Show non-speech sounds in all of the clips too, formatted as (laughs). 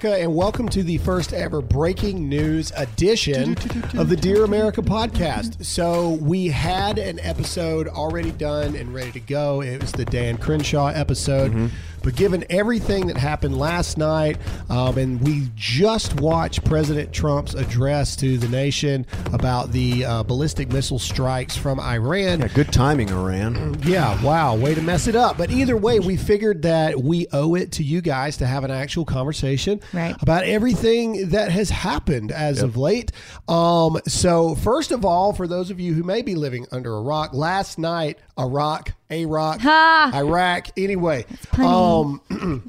America, and welcome to the first ever breaking news edition of the Dear America podcast. So, we had an episode already done and ready to go. It was the Dan Crenshaw episode. But given everything that happened last night, um, and we just watched President Trump's address to the nation about the uh, ballistic missile strikes from Iran. Yeah, good timing, Iran. Yeah, wow, way to mess it up. But either way, we figured that we owe it to you guys to have an actual conversation Right. about everything that has happened as of late. Um, so, first of all, for those of you who may be living under a rock, last night, Iraq, Iraq, Ha! Iraq, anyway, um,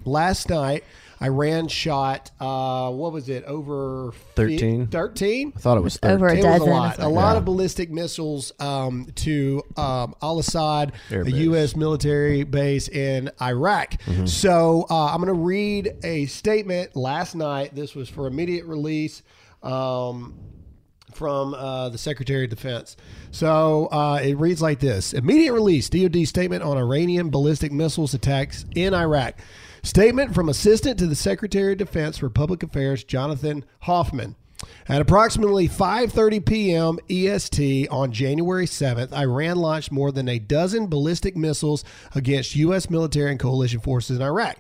(clears throat) last night, Iran shot, uh, what was it, over 13? 13? I thought it was over a 13. It was a lot. is A what- lot of ballistic missiles um, to um, Al Asad, Air a base. U.S. military base in Iraq. So uh, I'm going to read a statement last night. This was for immediate release. Um, from uh, the Secretary of Defense. So uh, it reads like this Immediate release DoD statement on Iranian ballistic missiles attacks in Iraq. Statement from Assistant to the Secretary of Defense for Public Affairs Jonathan Hoffman. At approximately 5:30 p.m. EST on January 7th, Iran launched more than a dozen ballistic missiles against U.S. military and coalition forces in Iraq.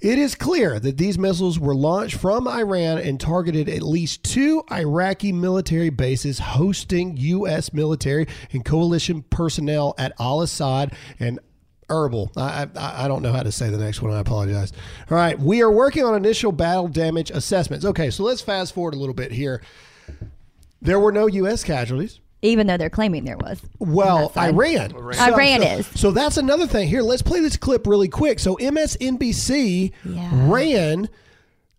It is clear that these missiles were launched from Iran and targeted at least two Iraqi military bases hosting U.S. military and coalition personnel at Al Asad and Erbil. I, I I don't know how to say the next one. I apologize. All right, we are working on initial battle damage assessments. Okay, so let's fast forward a little bit here. There were no U.S. casualties. Even though they're claiming there was. Well, that side. Iran. Iran so, is. So that's another thing. Here, let's play this clip really quick. So MSNBC Yeah. ran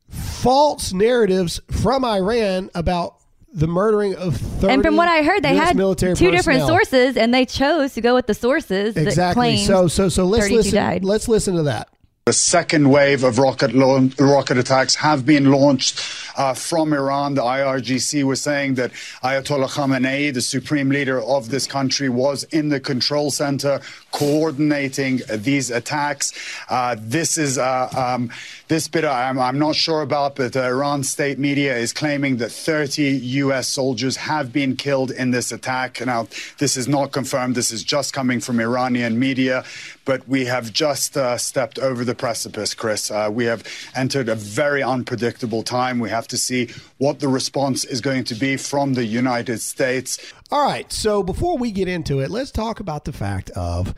false narratives from Iran about the murdering of 30 And from what I heard, they US had military two different sources, and they chose to go with the sources that Exactly. claimed So so so let's listen. died. Let's listen to that. The second wave of rocket laun- rocket attacks have been launched uh, from Iran. The IRGC was saying that Ayatollah Khamenei, the supreme leader of this country, was in the control center coordinating these attacks. Uh, this is uh, um, this bit I'm, I'm not sure about, but the Iran state media is claiming that 30 U.S. soldiers have been killed in this attack. Now, this is not confirmed. This is just coming from Iranian media, but we have just uh, stepped over the precipice, Chris. Uh, we have entered a very unpredictable time. We have to see what the response is going to be from the United States. All right. So before we get into it, let's talk about the fact of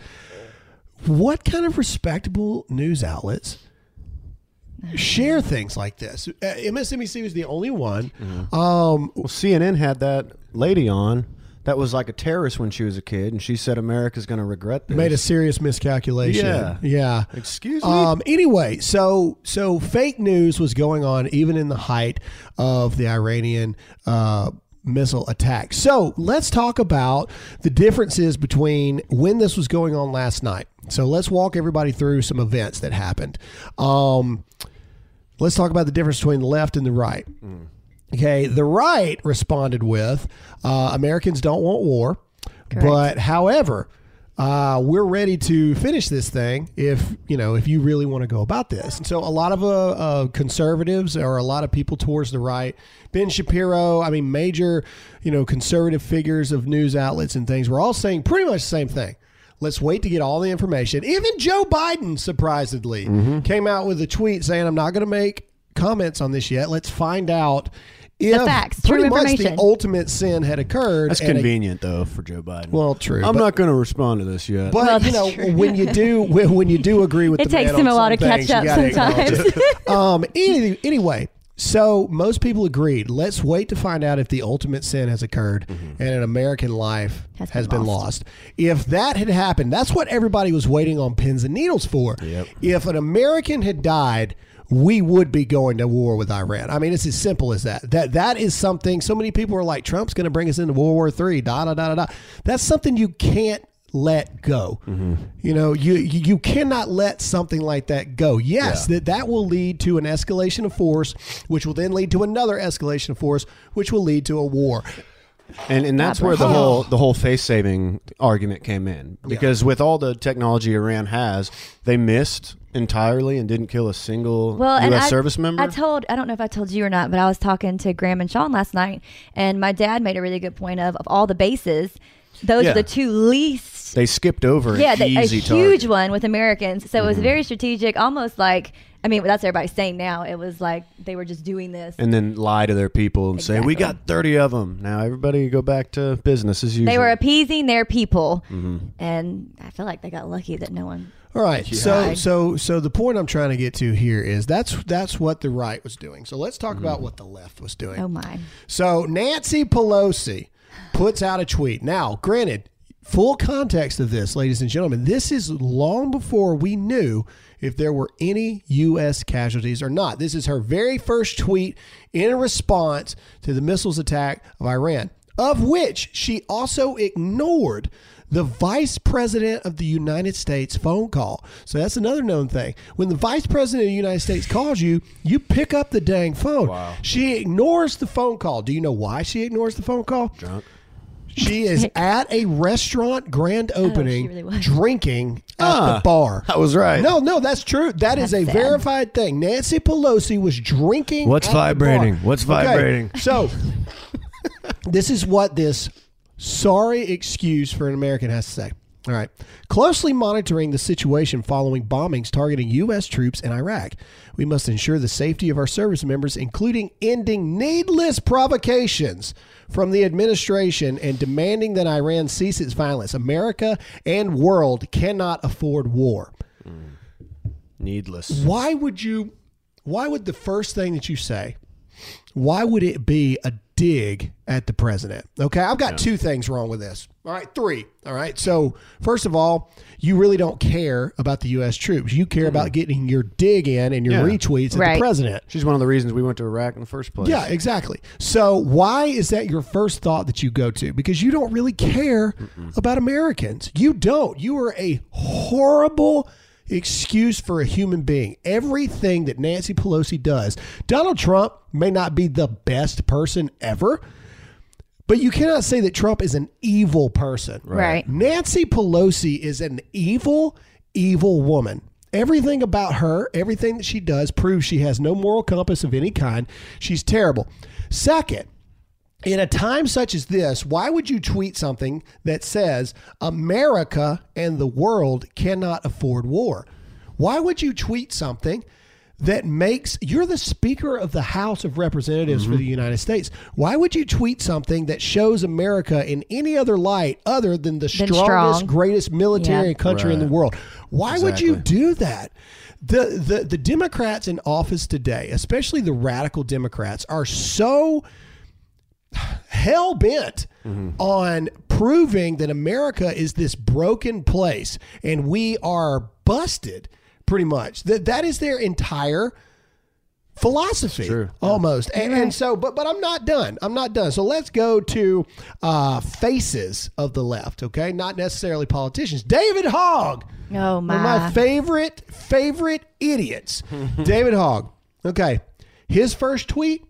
what kind of respectable news outlets share things like this. Uh, MSNBC was the only one. Um, Well, CNN had that lady on that was like a terrorist when she was a kid, and she said America's going to regret this. made a serious miscalculation. Yeah. Yeah. Excuse me? Um, anyway, so so fake news was going on even in the height of the Iranian uh, missile attack. So let's talk about the differences between when this was going on last night. So let's walk everybody through some events that happened. Um, let's talk about the difference between the left and the right. Okay, the right responded with uh, Americans don't want war, but however, uh, we're ready to finish this thing if you know if you really want to go about this. And so a lot of uh, uh, conservatives or a lot of people towards the right, Ben Shapiro, I mean major you know conservative figures of news outlets and things, were all saying pretty much the same thing. Let's wait to get all the information. Even Joe Biden, surprisingly, came out with a tweet saying, "I'm not going to make comments on this yet. Let's find out." If facts, true pretty much the ultimate sin had occurred. That's and a- convenient, though, for Joe Biden. well, true. I'm but- not going to respond to this yet. but Well, you know, true. when you do when, when you do agree with the (laughs) case, It the takes man him on a lot to catch up sometimes. (laughs) um. Any, anyway, so most people agreed. Let's wait to find out if the ultimate sin has occurred Mm-hmm. and an American life has, Has been, been lost. If that had happened, that's what everybody was waiting on pins and needles for. Yep. If an American had died. We would be going to war with Iran. I mean, it's as simple as that. That that is something. So many people are like, Trump's going to bring us into World War Three. Da da da da da. That's something you can't let go. Mm-hmm. You know, you you you cannot let something like that go. Yes, Yeah. that that will lead to an escalation of force, which will then lead to another escalation of force, which will lead to a war. And and that's where the whole the whole face saving argument came in because with all the technology Iran has, they missed entirely and didn't kill a single Well, and U.S. I, service member. I told I don't know if I told you or not, but I was talking to Graham and Sean last night, and my dad made a really good point of of all the bases, those Yeah. are the two least. They skipped over yeah, the, a easy huge target. Mm-hmm. one with Americans. So it was very strategic, almost like I mean that's what everybody's saying now. It was like they were just doing this. and then lie to their people and say we got 30 of them. Now everybody go back to business as usual. they were appeasing their people, Mm-hmm. and I feel like they got lucky that no one. All right. So so so the point I'm trying to get to here is that's that's what the right was doing. So let's talk about what the left was doing. Oh my! So Nancy Pelosi puts out a tweet. Now, granted, full context of this, ladies and gentlemen, this is long before we knew if there were any U.S. casualties or not. This is her very first tweet in response to the missiles attack of Iran, of which she also ignored the vice president of the United States phone call. So that's another known thing. When the vice president of the United States calls you, you pick up the dang phone. Wow. She ignores the phone call. Do you know why she ignores the phone call? drunk. She is (laughs) at a restaurant grand opening really was. drinking at Ah, the bar. I was right. No, no, that's true. That is a sad. verified thing. Nancy Pelosi was drinking. What's at the vibrating? bar. What's Okay, vibrating? So, (laughs) this is what this sorry excuse for an American has to say. All right. Closely monitoring the situation following bombings targeting U.S. troops in Iraq. We must ensure the safety of our service members, including ending needless provocations from the administration and demanding that Iran cease its violence. America and world cannot afford war Needless. why would you why would the first thing that you say why would it be a dig at the president okay i've got two things wrong with this all right three all right so first of all you really don't care about the u.s troops you care about getting your dig in and your Yeah. retweets at Right. the president She's one of the reasons we went to Iraq in the first place. yeah, exactly. So why is that your first thought that you go to? Because you don't really care about Americans. You don't. You are a horrible excuse for a human being. Everything that Nancy Pelosi does, Donald Trump may not be the best person ever, but you cannot say that Trump is an evil person. Right. Nancy Pelosi is an evil, evil woman. Everything about her, everything that she does proves she has no moral compass of any kind. She's terrible. Second, in a time such as this, why would you tweet something that says America and the world cannot afford war? Why would you tweet something that makes you're the speaker of the House of Representatives for the mm-hmm. United States? Why would you tweet something that shows America in any other light other than the Than strongest, strong. greatest military Yeah. country in the world? Why would you do that? The, the the Democrats in office today, especially the radical Democrats, are so hell bent on proving that America is this broken place and we are busted pretty much. That that is their entire philosophy true. almost. And, and so but but i'm not done. I'm not done. So let's go to uh faces of the left okay? Not necessarily politicians. David hogg Oh one of my my! favorite favorite idiots. (laughs) David hogg okay? His first tweet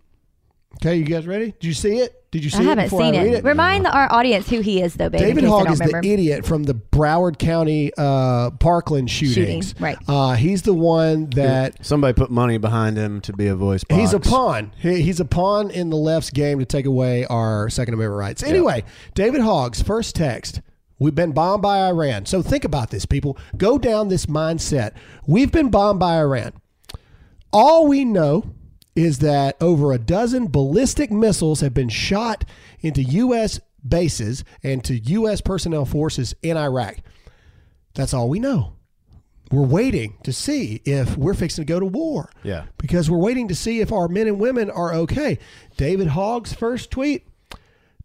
okay you guys ready did you see it did you see it? I it haven't before seen I read it. Remind our audience who he is, though, baby. David Hogg is don't the idiot from the Broward County uh, Parkland shootings. Shooting, right. Uh, he's the one that Somebody put money behind him to be a voice box. He's a pawn. He, he's a pawn in the left's game to take away our Second Amendment rights. Anyway, David Hogg's first text. We've been bombed by Iran. So think about this, people. Go down this mindset. We've been bombed by Iran. All we know is that over a dozen ballistic missiles have been shot into U.S. bases and to U.S. personnel forces in Iraq. That's all we know. We're waiting to see if we're fixing to go to war. Yeah. Because we're waiting to see if our men and women are okay. David Hogg's first tweet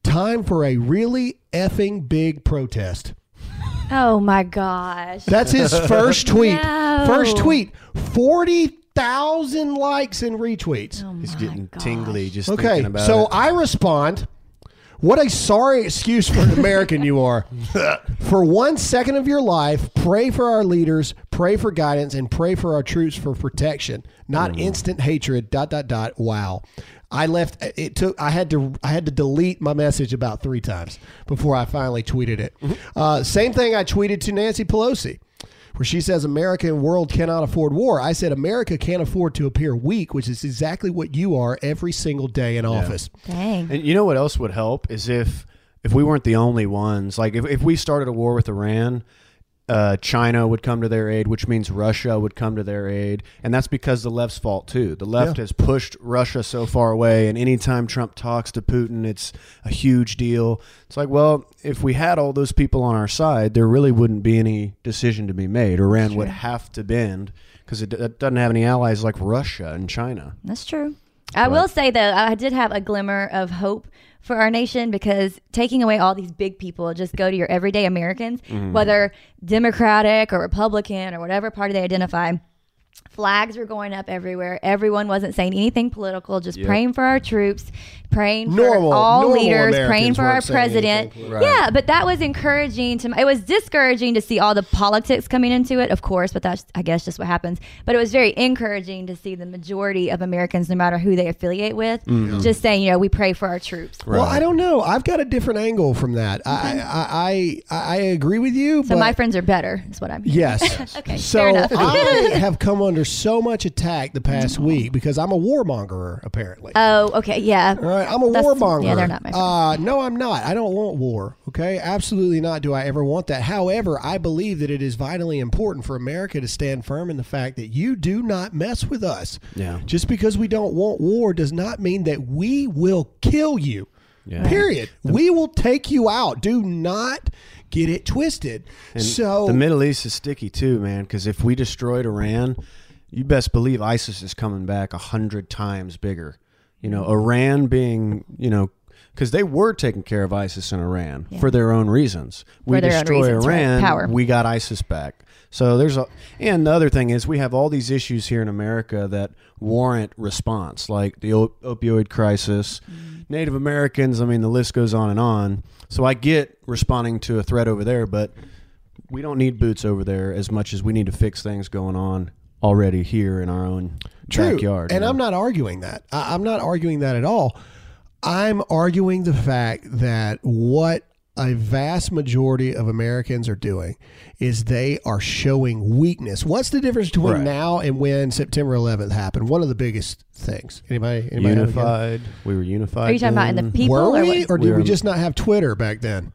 time for a really effing big protest. Oh my gosh! That's his first tweet. (laughs) No. First tweet. 40,000 likes and retweets. Oh He's getting gosh. tingly just Okay, thinking about so it. I respond. What a sorry excuse for an American you are. (laughs) for one second of your life, pray for our leaders, pray for guidance, and pray for our troops for protection, not instant hatred. Dot dot dot. Wow. I left. It took. I had to. I had to delete my message about three times before I finally tweeted it. Uh, same thing. I tweeted to Nancy Pelosi, where she says America and world cannot afford war. I said America can't afford to appear weak, which is exactly what you are every single day in office. Dang. And you know what else would help is if if we weren't the only ones. Like if, if we started a war with Iran, uh, China would come to their aid, which means Russia would come to their aid, and that's because the left's fault too. The left Yeah. has pushed Russia so far away, and anytime Trump talks to Putin, it's a huge deal. It's like, well, if we had all those people on our side, there really wouldn't be any decision to be made. Iran would have to bend because it, it doesn't have any allies like Russia and China. That's true. I will say though, I did have a glimmer of hope for our nation because taking away all these big people, just go to your everyday Americans, mm-hmm. whether Democratic or Republican or whatever party they identify. Flags were going up everywhere. Everyone wasn't saying anything political, just praying for our troops, praying Normal- for all leaders, Americans praying for our president. anything political. Yeah, but that was encouraging to. me. It was discouraging to see all the politics coming into it, of course. But that's, I guess, just what happens. But it was very encouraging to see the majority of Americans, no matter who they affiliate with, Mm-hmm. just saying, you know, we pray for our troops. Well, I don't know. I've got a different angle from that. I, I, I I agree with you. So but my friends are better, is what I'm. Yes. (laughs) Okay, So fair enough. I (laughs) have come under so much attack the past week because I'm a warmonger, apparently. Oh, okay, yeah. All right, I'm a That's- warmonger. yeah, they're not my friends. Uh, no, I'm not. I don't want war. Okay, absolutely not. Do I ever want that? However, I believe that it is vitally important for America to stand firm in the fact that you do not mess with us. Yeah. Just because we don't want war does not mean that we will kill you. Yeah. Period. we will take you out. Do not get it twisted. And so the Middle East is sticky too, man. Because if we destroyed Iran, you best believe ISIS is coming back a hundred times bigger. You know, mm-hmm. Iran being, you know, because they were taking care of ISIS in Iran for their own reasons. We For own destroy reasons, right. Iran, Power. we got ISIS back. So there's a, and the other thing is we have all these issues here in America that warrant response, like the op- opioid crisis, mm-hmm. Native Americans. I mean, the list goes on and on. So I get responding to a threat over there, but we don't need boots over there as much as we need to fix things going on already here in our own True. backyard. And you I'm not arguing that. I, I'm not arguing that at all. I'm arguing the fact that what a vast majority of Americans are doing is they are showing weakness. What's the difference between Right. now and when September 11th happened? One of the biggest things. Anybody? anybody have a guess? unified. We were unified. Are you talking about in the people Were or we, what? or did We we just not have Twitter back then?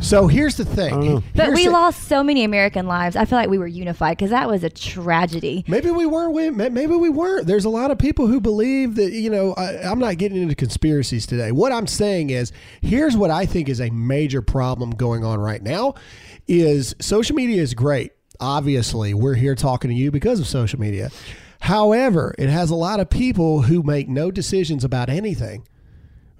So here's the thing. know. But Here's we the- lost so many American lives. I feel like we were unified because that was a tragedy. Maybe we were. we- Maybe we weren't. There's a lot of people who believe that. You know, I, I'm not getting into conspiracies today. What I'm saying is, here's what I think is a major problem going on right now. Is social media is great. Obviously, we're here talking to you because of social media. However, it has a lot of people who make no decisions about anything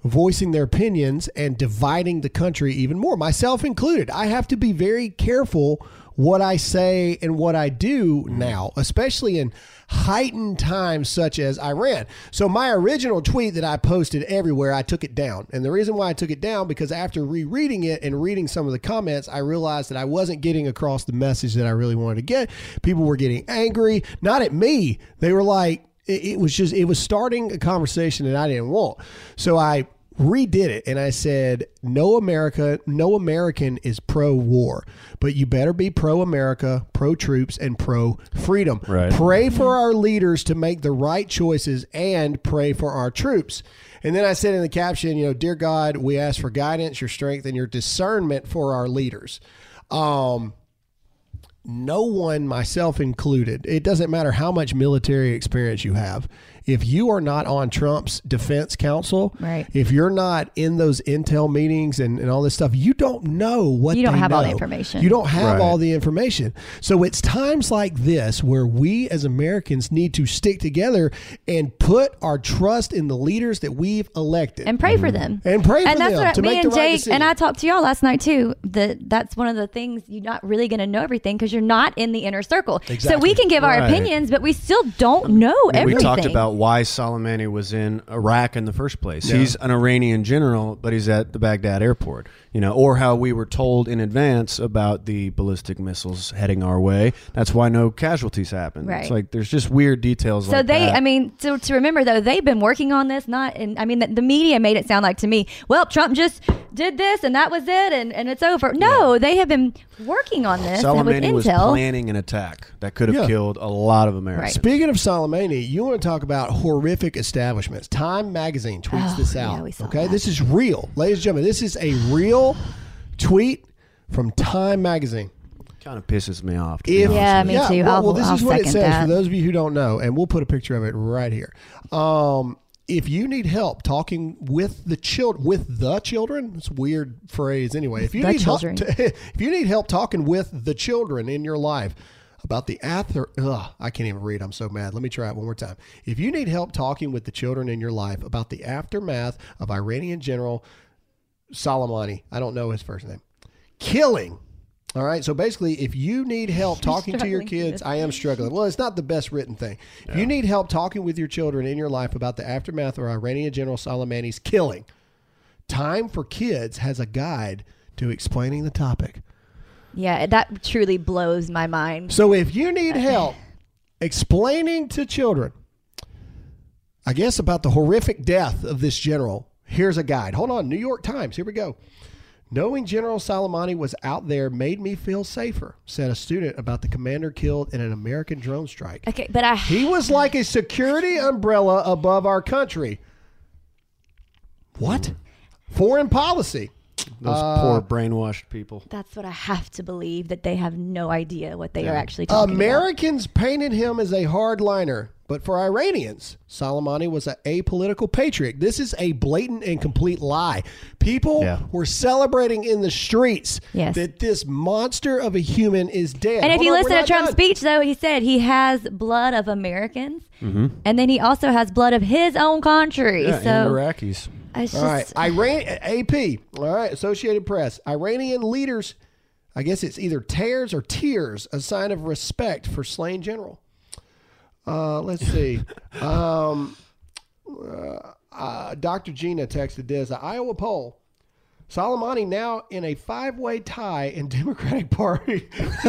voicing their opinions and dividing the country even more, myself included. I have to be very careful what I say and what I do mm-hmm. now, especially in heightened times such as Iran. So my original tweet that I posted everywhere, I took it down. And the reason why I took it down because after rereading it and reading some of the comments, I realized that I wasn't getting across the message that I really wanted to get. People were getting angry, not at me. They were like it, it was just it was starting a conversation that I didn't want. So I redid it and I said, "No America, no American is pro-war, but you better be pro-America, pro-troops, and pro-freedom. Right. Pray for our leaders to make the right choices and pray for our troops." And then I said in the caption, you know, dear God, we ask for guidance, your strength, and your discernment for our leaders. Um, no one, myself included, it doesn't matter how much military experience you have. If you are not on Trump's defense council, Right. if you're not in those intel meetings and, and all this stuff, you don't know what You don't they have all the information. You don't have Right. all the information. So it's times like this where we as Americans need to stick together and put our trust in the leaders that we've elected. and pray for mm-hmm. them And pray for that's them what to me make and the right decision. and I talked to y'all last night too. That that's one of the things you're not really going to know everything because you're not in the inner circle. So we can give our opinions, but we still don't know everything. We talked about why Soleimani was in Iraq in the first place. He's an Iranian general, but he's at the Baghdad airport. You know, or how we were told in advance about the ballistic missiles heading our way. That's why no casualties happened. Right. It's like there's just weird details. So like they, that. I mean, to, to remember though, they've been working on this. Not, and I mean, the, the media made it sound like to me, well, Trump just did this and that was it, and, and it's over. No, they have been working on this and with Soleimani was intel. planning an attack that could have Yeah. killed a lot of Americans. Speaking of Soleimani, you want to talk about horrific establishments. Time magazine tweets Oh, this yeah, out. we saw okay, that. this is real. Ladies and gentlemen, this is a real tweet from Time magazine. Kind of pisses me off. to be If, honest Yeah, with me you. too. Well, I'll- well, this I'll is what it second says that. for those of you who don't know, and we'll put a picture of it right here. Um, if you need help talking with the child with the children, it's a weird phrase anyway. If you The need children. help, (laughs) if you need help talking with the children in your life about the after, ugh, I can't even read. I'm so mad. Let me try it one more time. If you need help talking with the children in your life about the aftermath of Iranian General Soleimani, I don't know his first name, killing. All right. So basically, if you need help (laughs) talking to your kids. I am struggling. Well, it's not the best written thing. If you need help talking with your children in your life about the aftermath of Iranian General Soleimani's killing, Time for Kids has a guide to explaining the topic. yeah, that truly blows my mind. So if you need help explaining to children, I guess, about the horrific death of this general, here's a guide. Hold on, New York Times. Here we go. Knowing General Soleimani was out there made me feel safer, said a student about the commander killed in an American drone strike. Okay, but I He was like a security umbrella above our country. What? Foreign policy. Those Uh, poor brainwashed people. that's what I have to believe that they have no idea what they are actually talking about. Americans painted him as a hardliner, but for Iranians, Soleimani was a apolitical patriot. This is a blatant and complete lie. People Yeah. were celebrating in the streets Yes. that this monster of a human is dead. And if Hold you on, listen to Trump's done. speech, though, he said he has blood of Americans, Mm-hmm. and then he also has blood of his own country. Yeah, so and Iraqis. Just All right, Iran AP. All right, Associated Press. Iranian leaders, I guess it's either tears or tears, a sign of respect for slain general. Uh, let's (laughs) see. um, uh, uh, Dr. Gina texted this: Iowa poll. Soleimani now in a five-way tie in (laughs) Democratic Party (laughs)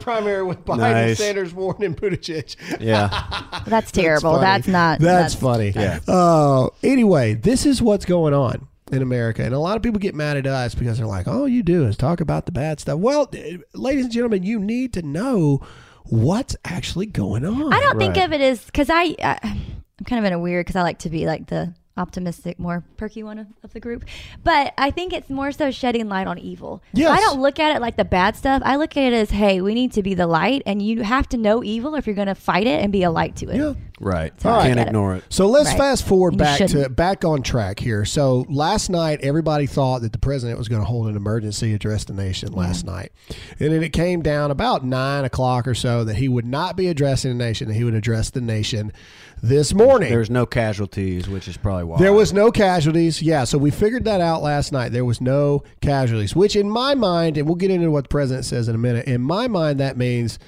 primary with Biden, Nice. Sanders, Warren, and Buttigieg. Yeah. (laughs) that's terrible. funny. That's, not. That's, funny. Yeah. Uh, anyway, this is what's going on in America, and a lot of people get mad at us because they're like, "All you do is talk about the bad stuff." Well, ladies and gentlemen, you need to know what's actually going on. I don't think of it as because I, I I'm kind of in a weird because I like to be like the optimistic, more perky one of, of the group. But I think it's more so shedding light on evil. Yes. I don't look at it like the bad stuff. I look at it as, hey, we need to be the light, and you have to know evil if you're going to fight it and be a light to it. Yeah. Right. So I Can't get it. ignore it. So let's Right. fast forward And you back to shouldn't. back on track here. So last night, everybody thought that the president was going to hold an emergency address the nation last night, and then it came down about nine o'clock or so that he would not be addressing the nation; that he would address the nation this morning. There's no casualties, which is probably why. There was no casualties. Yeah, so we figured that out last night. There was no casualties, which in my mind, and we'll get into what the president says in a minute. In my mind, that means,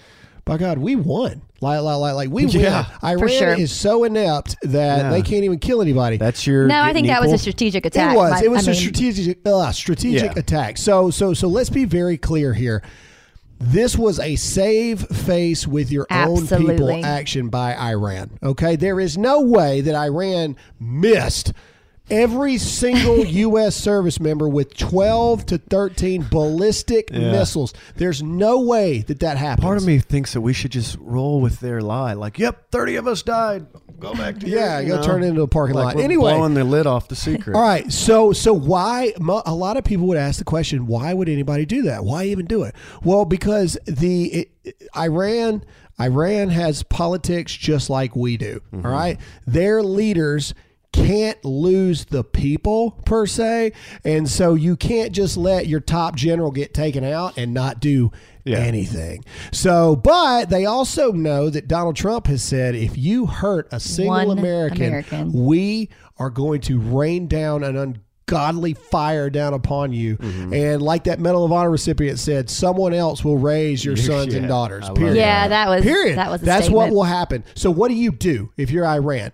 by God, we won. Like, like, like, like we (laughs) Yeah, win. Iran sure. is so inept that Yeah. they can't even kill anybody. That's your. No, I think getting that was a strategic attack. it was. My- it was I a mean, strategic, uh, strategic Yeah. attack. So, so, so let's be very clear here. This was a save face with your own people action by Iran. Okay, there is no way that Iran missed every single (laughs) U.S. service member with 12 to 13 ballistic Yeah. missiles. There's no way that that happens. Part of me thinks that we should just roll with their lie. Like, yep, 30 of us died. Go back to your- Yeah, you go know? turn it into a parking Like lot. we're Anyway. blowing the lid off the secret. All right, so so why a lot of people would ask the question, why would anybody do that? Why even do it? Well, because the it, Iran Iran has politics just like we do. Mm-hmm. all right, their leaders can't lose the people per se, and so you can't just let your top general get taken out and not do Yeah. anything. So, but they also know that Donald Trump has said if you hurt a single One American, American. we are going to rain down an ungodly fire down upon you. Mm-hmm. And like that Medal of Honor recipient said, someone else will raise your (laughs) sons and daughters. Period. Yeah, that was Period. that was. A That's what will happen. So what do you do if you're Iran?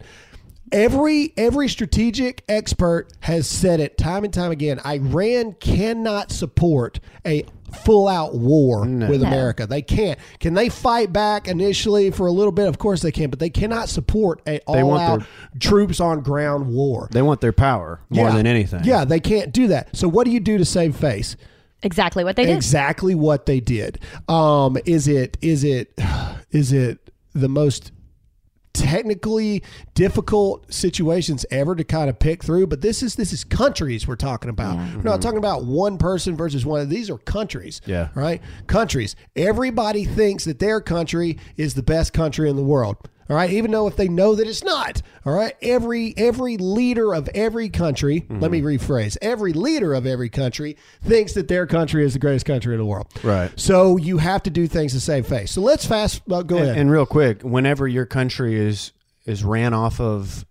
Every every strategic expert has said it time and time again. Iran cannot support a full out war with No. America. They can't. Can they fight back initially for a little bit? Of course they can, but they cannot support a all out their- troops on ground war. They want their power more Yeah. than anything. Yeah, they can't do that. So what do you do to save face? Exactly what they did. exactly what they did. Um, is it is it (sighs) is it the most technically difficult situations ever to kind of pick through? But this is this is countries we're talking about. We're not mm-hmm. talking about one person versus one. These are countries. Yeah. Right. Countries. Everybody thinks that their country is the best country in the world. All right, even though if they know that it's not. All right, every every leader of every country, let me rephrase, every leader of every country thinks that their country is the greatest country in the world. Right. So you have to do things to save face. So let's fast uh, go ahead. And real quick, whenever your country is is ran off of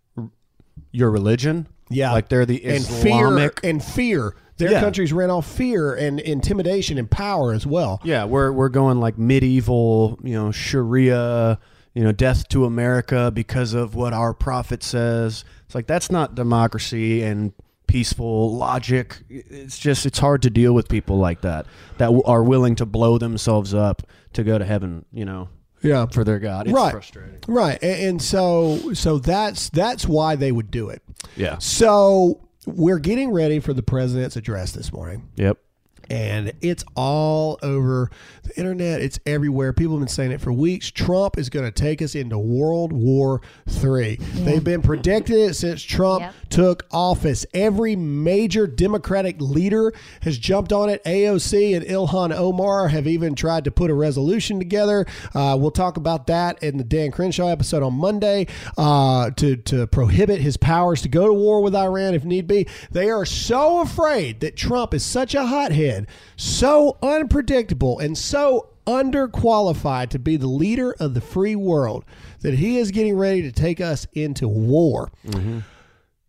your religion, yeah, like they're the and Islamic. fear and fear. Their Yeah. countries ran off fear and intimidation and power as well. yeah, we're we're going like medieval, you know, Sharia, you know, death to America because of what our prophet says. It's like that's not democracy and peaceful logic. It's just it's hard to deal with people like that that are willing to blow themselves up to go to heaven. You know, Yeah, for their God. It's right, frustrating. right, and, and so so that's that's why they would do it. Yeah. So we're getting ready for the president's address this morning. Yep. And it's all over the internet. It's everywhere. People have been saying it for weeks. Trump is going to take us into World War III. They've been predicting it since Trump Yep. took office. Every major Democratic leader has jumped on it. AOC and Ilhan Omar have even tried to put a resolution together. Uh, we'll talk about that in the Dan Crenshaw episode on Monday uh, to to prohibit his powers to go to war with Iran if need be. They are so afraid that Trump is such a hothead, so unpredictable, and so underqualified to be the leader of the free world that he is getting ready to take us into war.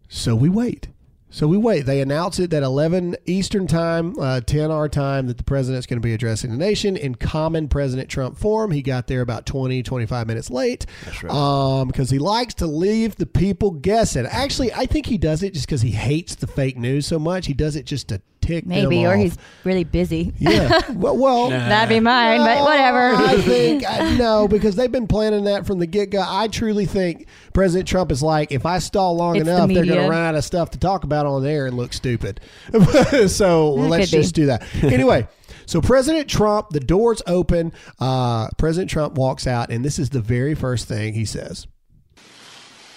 So we wait. So we wait. They announce it at 11 Eastern Time, uh, 10 our time, that the president's going to be addressing the nation in common President Trump form. He got there about 20, 25 minutes late um, because he likes to leave the people guessing. Actually, I think he does it just because he hates the fake news so much. He does it just to tick them Maybe, or he's really busy. Yeah. (laughs) Well, well That'd be mine, but whatever. I (laughs) think I, no, because they've been planning that from the get go. I truly think President Trump is like, if I stall long It's the enough, they're going to media. run out of stuff to talk about on there and look stupid. (laughs) so let's could be. just do that anyway. So President Trump, the doors open. Uh, President Trump walks out, and this is the very first thing he says.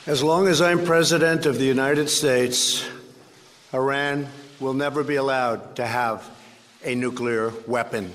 As long as I'm president of the United States, Iran will never be allowed to have a nuclear weapon.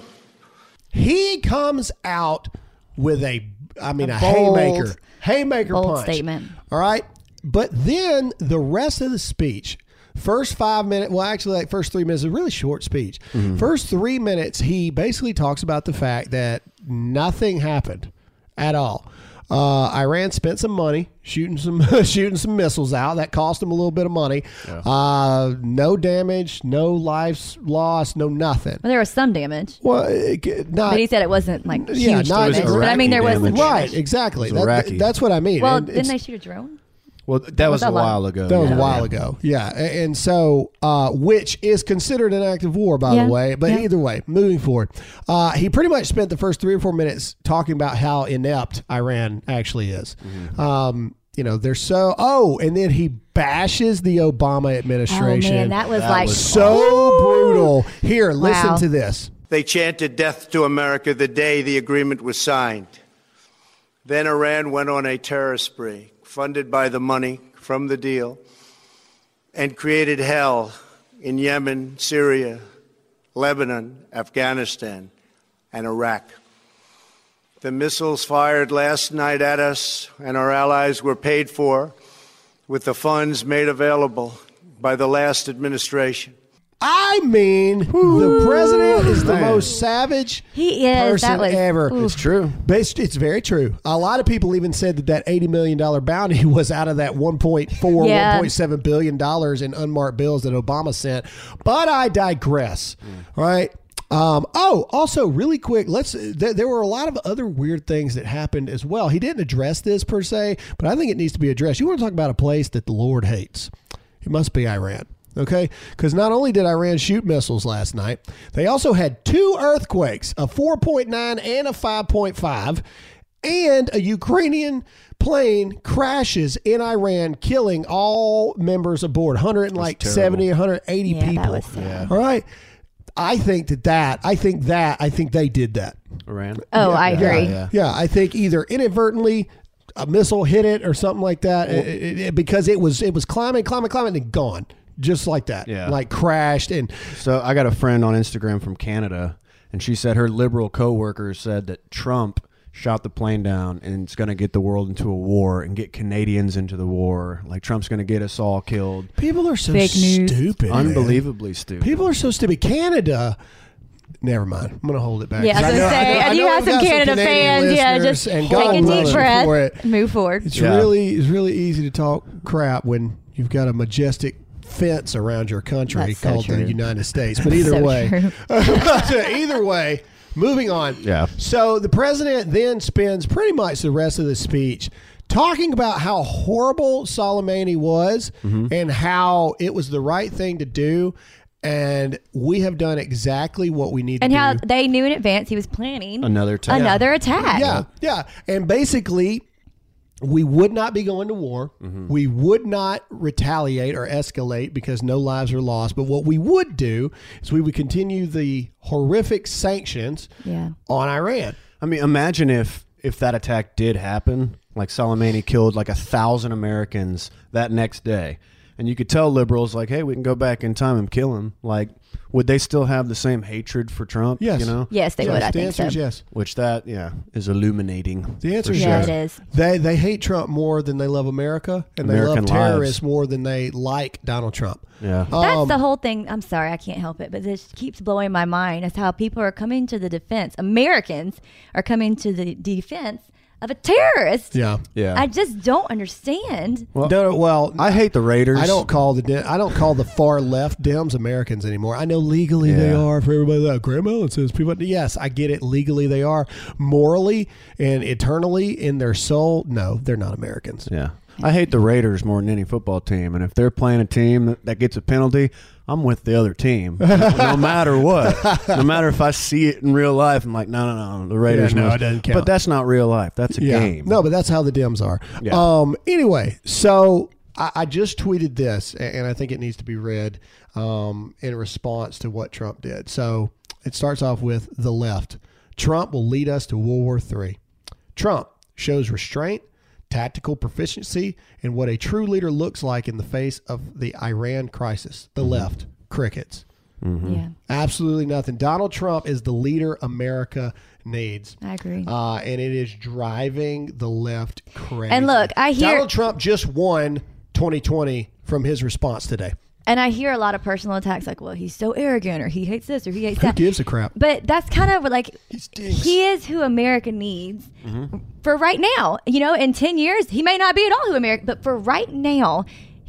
He comes out with a, I mean, a, A bold- haymaker, haymaker bold punch. statement. All right, but then the rest of the speech, first five minutes, well, actually, like first three minutes, is a really short speech. Mm-hmm. First three minutes, he basically talks about the fact that nothing happened at all. Uh, Iran spent some money shooting some (laughs) shooting some missiles out. That cost them a little bit of money. Uh, no damage, no lives lost, no nothing. Well, there was some damage, Well, it, not but he said it wasn't like Yeah, huge not- damage. Was But I mean, there was Iraqi damage. right, exactly. Was That- that's what I mean. Well, And didn't they shoot a drone? Well, that was that a long? while ago. That was yeah. a while ago. Yeah. A- And so, uh, which is considered an act of war, by Yeah. the way. But Yeah. either way, moving forward, uh, he pretty much spent the first three or four minutes talking about how inept Iran actually is. Mm-hmm. Um, you know, they're so, oh, and then he bashes the Obama Oh administration. man, that was That like was so brutal. Here, listen Wow. to this. They chanted death to America the day the agreement was signed. Then Iran went on a terror spree, funded by the money from the deal, and created hell in Yemen, Syria, Lebanon, Afghanistan, and Iraq. The missiles fired last night at us and our allies were paid for with the funds made available by the last administration. I mean, the president is the Man. most savage He is. person That was- ever. oof. It's true. But it's, it's very true. A lot of people even said that that eighty million dollar bounty (laughs) was out of that one point four, Yeah. one point seven billion dollars in unmarked bills that Obama sent. But I digress. Right. Um, oh, also, really quick, let's. Th- there were a lot of other weird things that happened as well. He didn't address this per se, but I think it needs to be addressed. You want to talk about a place that the Lord hates? It must be Iran. Okay, because not only did Iran shoot missiles last night, they also had two earthquakes, a 4.9 and a 5.5, and a Ukrainian plane crashes in Iran, killing all members aboard, 170, 180 Yeah, that people. was sad. All right. I think that that I think that I think they did that. Iran. Oh, I agree. yeah. Yeah, I think either inadvertently a missile hit it or something like that it- it- it- because it was it was climbing, climbing, climbing, and gone just like that. Yeah. like crashed and So I got a friend on Instagram from Canada, and she said her liberal coworkers said that Trump shot the plane down and it's going to get the world into a war and get Canadians into the war. Like Trump's going to get us all killed. people are so Fake news. stupid. man. Unbelievably stupid. People are so stupid. Canada. Never mind. I'm going to hold it back. Yeah, I was 'Cause gonna know- say, I know- and you know have we've some got Canada Canadian fans. Yeah, listeners, just and take God a love deep us breath, for it. move forward. It's Yeah. really it's really easy to talk crap when you've got a majestic fence around your country That's so called the. United States. (laughs) But either So way, (laughs) either way, moving on. Yeah. So the president then spends pretty much the rest of the speech talking about how horrible Soleimani was Mm-hmm. and how it was the right thing to do. And we have done exactly what we need and to how do. they knew in advance he was planning Another attack. Another attack. Yeah, yeah. And basically, we would not be going to war. Mm-hmm. We would not retaliate or escalate because no lives are lost. But what we would do is we would continue the horrific sanctions Yeah. on Iran. I mean, imagine if if that attack did happen, like Soleimani killed like a thousand Americans that next day, and you could tell liberals like, hey, we can go back in time and kill him. Like, would they still have the same hatred for Trump? Yes. you know, Yes, they Yes, would. I the think answer so. is yes. which that yeah is illuminating. The answer for is Yeah, yes. it is. They they hate Trump more than they love America, and they love terrorists lives. more than they like Donald Trump. Yeah, That's Um, the whole thing. I'm sorry, I can't help it, but this keeps blowing my mind. Is how people are coming to the defense. Americans are coming to the defense of a terrorist. Yeah. yeah. I just don't understand. well, No, well, I hate the Raiders. I don't call the De- I don't call the far left Dems Americans anymore. I know legally they are for everybody that Graham Allen says people. Yes, I get it. Legally they are. Morally and eternally in their soul, no, they're not Americans. Yeah. I hate the Raiders more than any football team. And if they're playing a team that, gets a penalty, I'm with the other team. (laughs) no matter what. No matter if I see it in real life, I'm like, no, no, no. The Raiders Yeah, no, must- it doesn't count. But that's not real life. That's a game. No, but that's how the Dems are. Yeah. Um. Anyway, so I, I just tweeted this, and I think it needs to be read um, in response to what Trump did. So it starts off with the left. Trump will lead us to World War III. Trump shows restraint, tactical proficiency, and what a true leader looks like in the face of the Iran crisis. The left, crickets. Yeah, Absolutely nothing. Donald Trump is the leader America needs. I agree. Uh, and it is driving the left crazy. And look, I hear- Donald Trump just won 2020 from his response today. And I hear a lot of personal attacks, like, "Well, he's so arrogant, or he hates this, or he hates that. Who that." gives a crap? But that's kind of like he is who America needs Mm-hmm. for right now. You know, in ten years, he may not be at all who America, but for right now,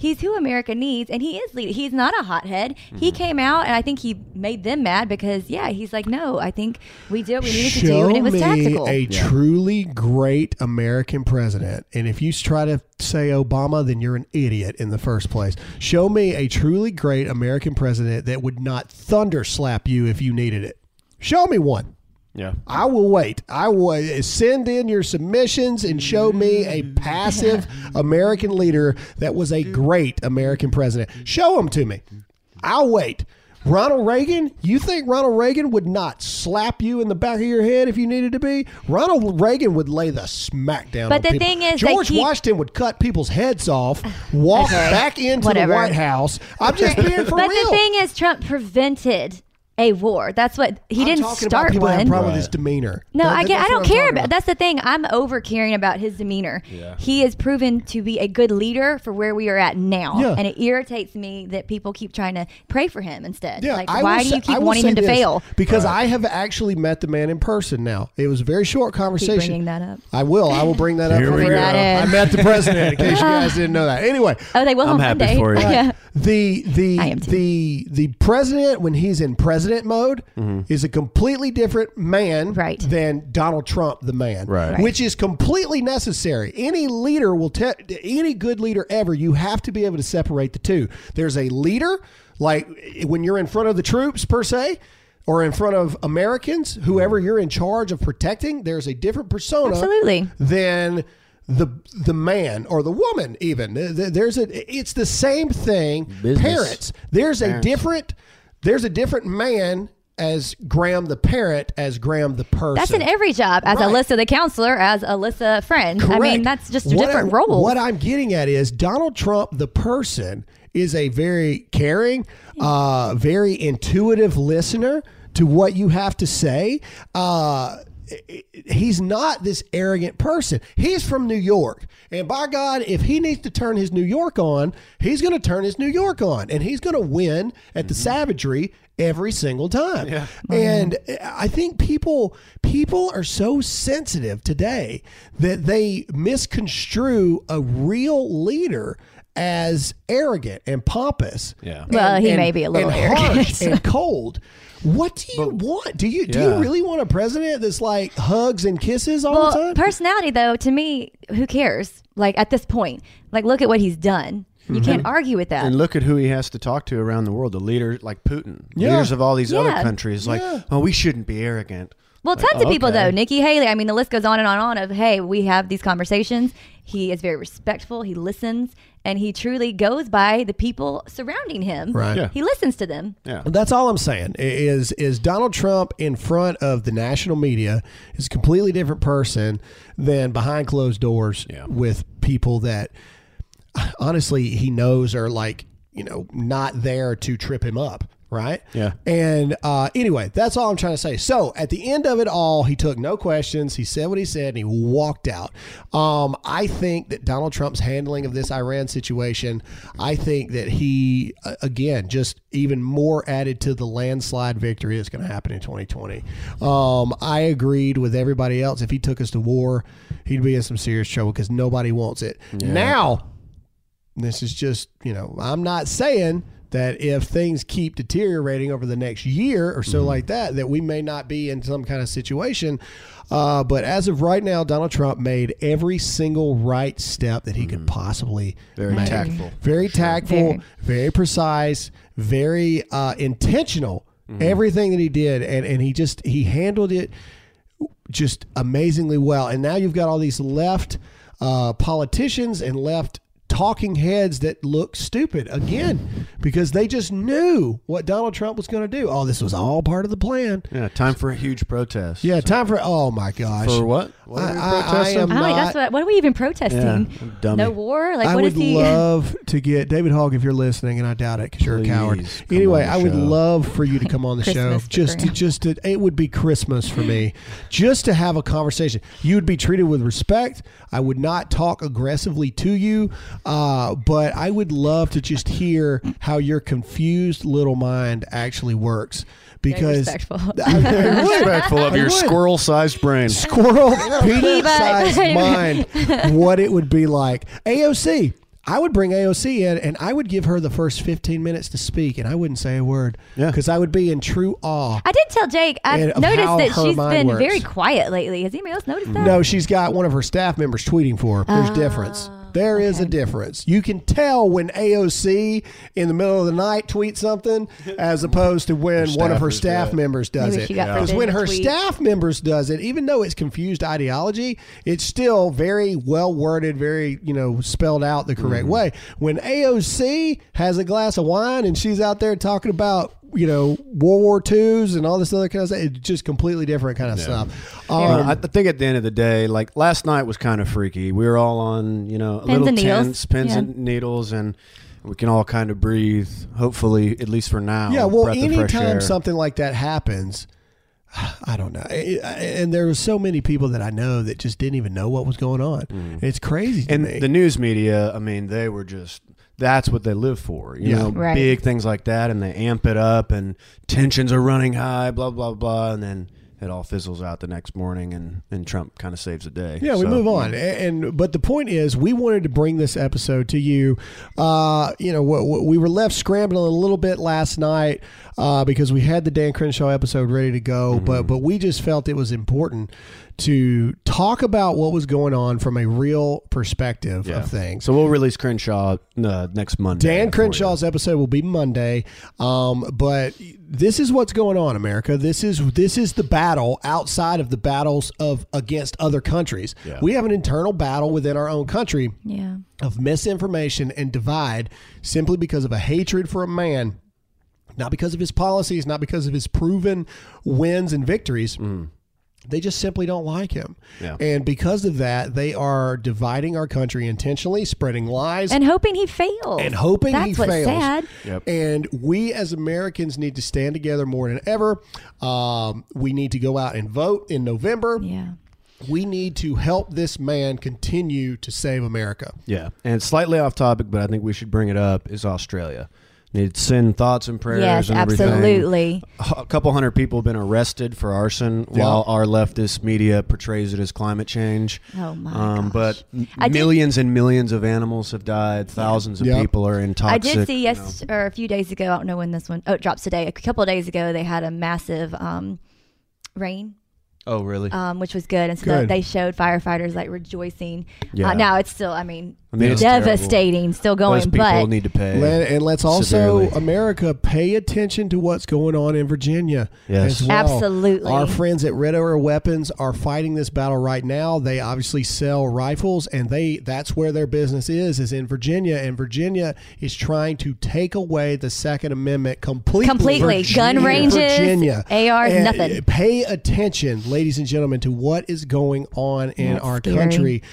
he's who America needs, and he is leading. He's not a hothead. He Mm-hmm. came out, and I think he made them mad because, yeah, he's like, no, I think we did what we needed to do, and it was me tactical. a truly great American president. And if you try to say Obama, then you're an idiot in the first place. Show me a truly great American president that would not thunder slap you if you needed it. Show me one. Yeah. I will wait. I will eh, send in your submissions and show me a mm. passive (laughs) American leader that was a great American president. Show them to me. I'll wait. Ronald Reagan, you think Ronald Reagan would not slap you in the back of your head if you needed to be? Ronald Reagan would lay the smack down. But on the people. thing is, George keep- Washington would cut people's heads off, (sighs) walk Okay. back into Whatever. the White House. I'm just being (laughs) for but real. the thing is, Trump prevented a war. That's what he I'm didn't talking start about people that have one. a problem with Right. his demeanor. No, That- I get. I that's don't I'm care talking about. That's the thing. I'm over caring about his demeanor. Yeah. He is proven to be a good leader for where we are at now, Yeah. and it irritates me that people keep trying to pray for him instead. Yeah, like, I why will do say- you keep I will wanting say him to this, fail? Because I have actually met the man in person now. It was a very short Keep conversation. bringing that up. I will. I will bring that up. Here for we you. go. That in. I met the president. In case you guys (laughs) didn't know that. Anyway, Oh, they will I'm on happy Monday. for you. (laughs) yeah. the the I am too. the the president when he's in president mode mm-hmm. is a completely different man Right. than Donald Trump, the man, Right. Right. which is completely necessary. Any leader will tell any good leader ever. You have to be able to separate the two. There's a leader, like when you're in front of the troops per se. Or in front of Americans, whoever you're in charge of protecting, there's a different persona Absolutely. than the the man or the woman. Even there's a it's the same thing. Business. Parents, there's a different there's a different man as Graham the parent as Graham the person. That's in every job. As Right. Alyssa the counselor, as Alyssa friend. I mean, that's just What different I- roles. What I'm getting at is Donald Trump, the person, is a very caring, uh, very intuitive listener to what you have to say. Uh, he's not this arrogant person. He's from New York. And by God, if he needs to turn his New York on, he's going to turn his New York on and he's going to win at the mm-hmm. savagery every single time. Oh, and I think people people are so sensitive today that they misconstrue a real leader as arrogant and pompous. Yeah. Well, he may be a little and arrogant. harsh and cold. (laughs) What do you want? Do you do Yeah. you really want a president that's like hugs and kisses all the time? personality though, to me, who cares? Like at this point, like look at what he's done. You can't mm-hmm. argue with that. And look at who he has to talk to around the world. The leaders like Putin, Yeah. leaders of all these other countries. Like, Yeah. oh, we shouldn't be arrogant. Well, tons of people okay. though. Nikki Haley. I mean, the list goes on and on and on. Of hey, we have these conversations. He is very respectful. He listens, and he truly goes by the people surrounding him. Right. Yeah. He listens to them. Yeah. That's all I'm saying is is Donald Trump in front of the national media is a completely different person than behind closed doors Yeah. with people that honestly he knows are like you know not there to trip him up right? Yeah. and uh, anyway that's all i'm trying to say. So at the end of it all he took no questions. He said what he said and he walked out. Um, i think that donald trump's handling of this iran situation i think that he uh, again just even more added to the landslide victory that's going to happen in 2020 um, i agreed with everybody else. If he took us to war he'd be in some serious trouble because nobody wants it. Now this is just, you know, I'm not saying that if things keep deteriorating over the next year or so like that, that we may not be in some kind of situation. Uh, but as of right now, Donald Trump made every single right step that he could possibly Very make. tactful. Very tactful, Very. very, precise, very uh, intentional. Everything that he did, and, and he just he handled it just amazingly well. And now you've got all these left uh, politicians and left talking heads that look stupid again because they just knew what Donald Trump was going to do. Oh, this was all part of the plan. Yeah. Time for a huge protest. Yeah, time for oh my gosh. For what? What are we I- I protesting? am I don't not- that's what. What are we even protesting? Yeah. No war. Like I what would is he? (laughs) love to get David Hogg if you're listening, and I doubt it because you're a coward. Anyway, I would show. love for you to come on the show. Just to, just to, it would be Christmas for me. just to have a conversation. You would be treated with respect. I would not talk aggressively to you, uh, but I would love to just hear how your confused little mind actually works. Because respectful. (laughs) I, I. Respectful of I your would squirrel-sized brain. squirrel (laughs) peanut sized mind what it would be like. AOC. I would bring AOC in and I would give her the first 15 minutes to speak and I wouldn't say a word. Yeah. Because I would be in true awe. I did tell Jake. I noticed that she's been works. very quiet lately. Has anybody else noticed that? No, she's got one of her staff members tweeting for her. There's difference. There is a difference. You can tell when AOC in the middle of the night tweets something as opposed to when one of her staff yeah. members does Maybe it. Because forbidden when her tweet. staff members does it, even though it's confused ideology, it's still very well worded, very, you know, spelled out the correct way. When AOC has a glass of wine and she's out there talking about you know World War Twos and all this other kind of stuff. It's just completely different kind of stuff. Um, I think at the end of the day, like last night was kind of freaky. We were all on, you know, a Pins little and needles. tense, pins Yeah. and needles, and we can all kind of breathe. Hopefully, at least for now. Yeah, well, breath of fresh anytime something like that happens, (sighs) I don't know. And there were so many people that I know that just didn't even know what was going on. It's crazy to and me. the news media, I mean, they were just that's what they live for. You Yeah. know, Right. big things like that, and they amp it up, and tensions are running high, blah blah blah, and then it all fizzles out the next morning, and, and Trump kind of saves the day. Yeah, we move on, A- and, but the point is, we wanted to bring this episode to you. Uh, you know, w- w- we were left scrambling a little bit last night uh, because we had the Dan Crenshaw episode ready to go, but but we just felt it was important to talk about what was going on from a real perspective Yeah. of things. So we'll release Crenshaw uh, next Monday. Dan for you. Crenshaw's episode will be Monday, um, but this is what's going on, America. This is this is the battle outside of the battles of against other countries. Yeah. We have an internal battle within our own country Yeah. of misinformation and divide simply because of a hatred for a man, not because of his policies, not because of his proven wins and victories. They just simply don't like him. Yeah. And because of that, they are dividing our country intentionally, spreading lies And hoping he fails. and hoping That's he what's fails. sad. Yep. And we as Americans need to stand together more than ever. Um, we need to go out and vote in November. Yeah. We need to help this man continue to save America. Yeah, and slightly off topic, but I think we should bring it up. Is Australia? Need to send thoughts and prayers. Yes, and everything. absolutely. A couple hundred people have been arrested for arson, while our leftist media portrays it as climate change. Oh, my Um, but m- I did- millions and millions of animals have died. Thousands of Yeah. people are in toxic. I did see you know- yes or a few days ago. I don't know when this one. Oh, it drops today. A couple of days ago, they had a massive um, rain, Oh, really? um, which was good, and so Good. that they showed firefighters like rejoicing. Yeah. Uh, now it's still, I mean, I mean, it's devastating, still going. Those people but need to pay. Let- and let's also, severely. America, pay attention to what's going on in Virginia Yes. as well. Absolutely. Our friends at Red Arrow Weapons are fighting this battle right now. They obviously sell rifles, and they that's where their business is, is in Virginia. And Virginia is trying to take away the Second Amendment completely. Completely. Gun ranges, Virginia. AR, And uh, nothing. Pay attention, ladies and gentlemen, to what is going on in That's our scary. country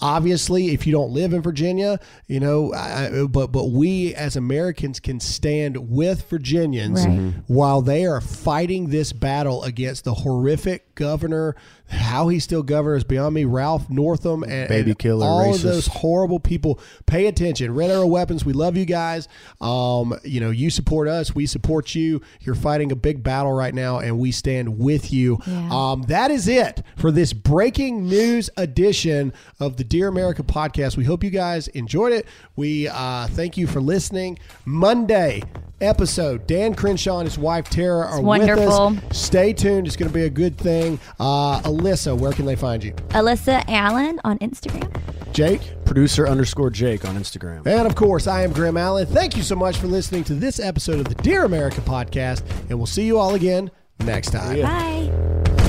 obviously if you don't live in virginia you know I, but but we as americans can stand with virginians Right. Mhm. while they are fighting this battle against the horrific governor how he still governs beyond me ralph northam and, Baby and killer, all racist. of those horrible people pay attention red arrow weapons we love you guys um, you know you support us we support you you're fighting a big battle right now and we stand with you Yeah. um, that is it for this breaking news edition of the Dear America podcast. We hope you guys enjoyed it. We uh, thank you for listening. Monday episode. Dan Crenshaw and his wife Tara are wonderful. with us. Stay tuned. It's going to be a good thing. Uh, Alyssa, where can they find you? Alyssa Allen on Instagram. Jake? Producer underscore Jake on Instagram. And of course, I am Graham Allen. Thank you so much for listening to this episode of the Dear America podcast, and we'll see you all again next time. Bye.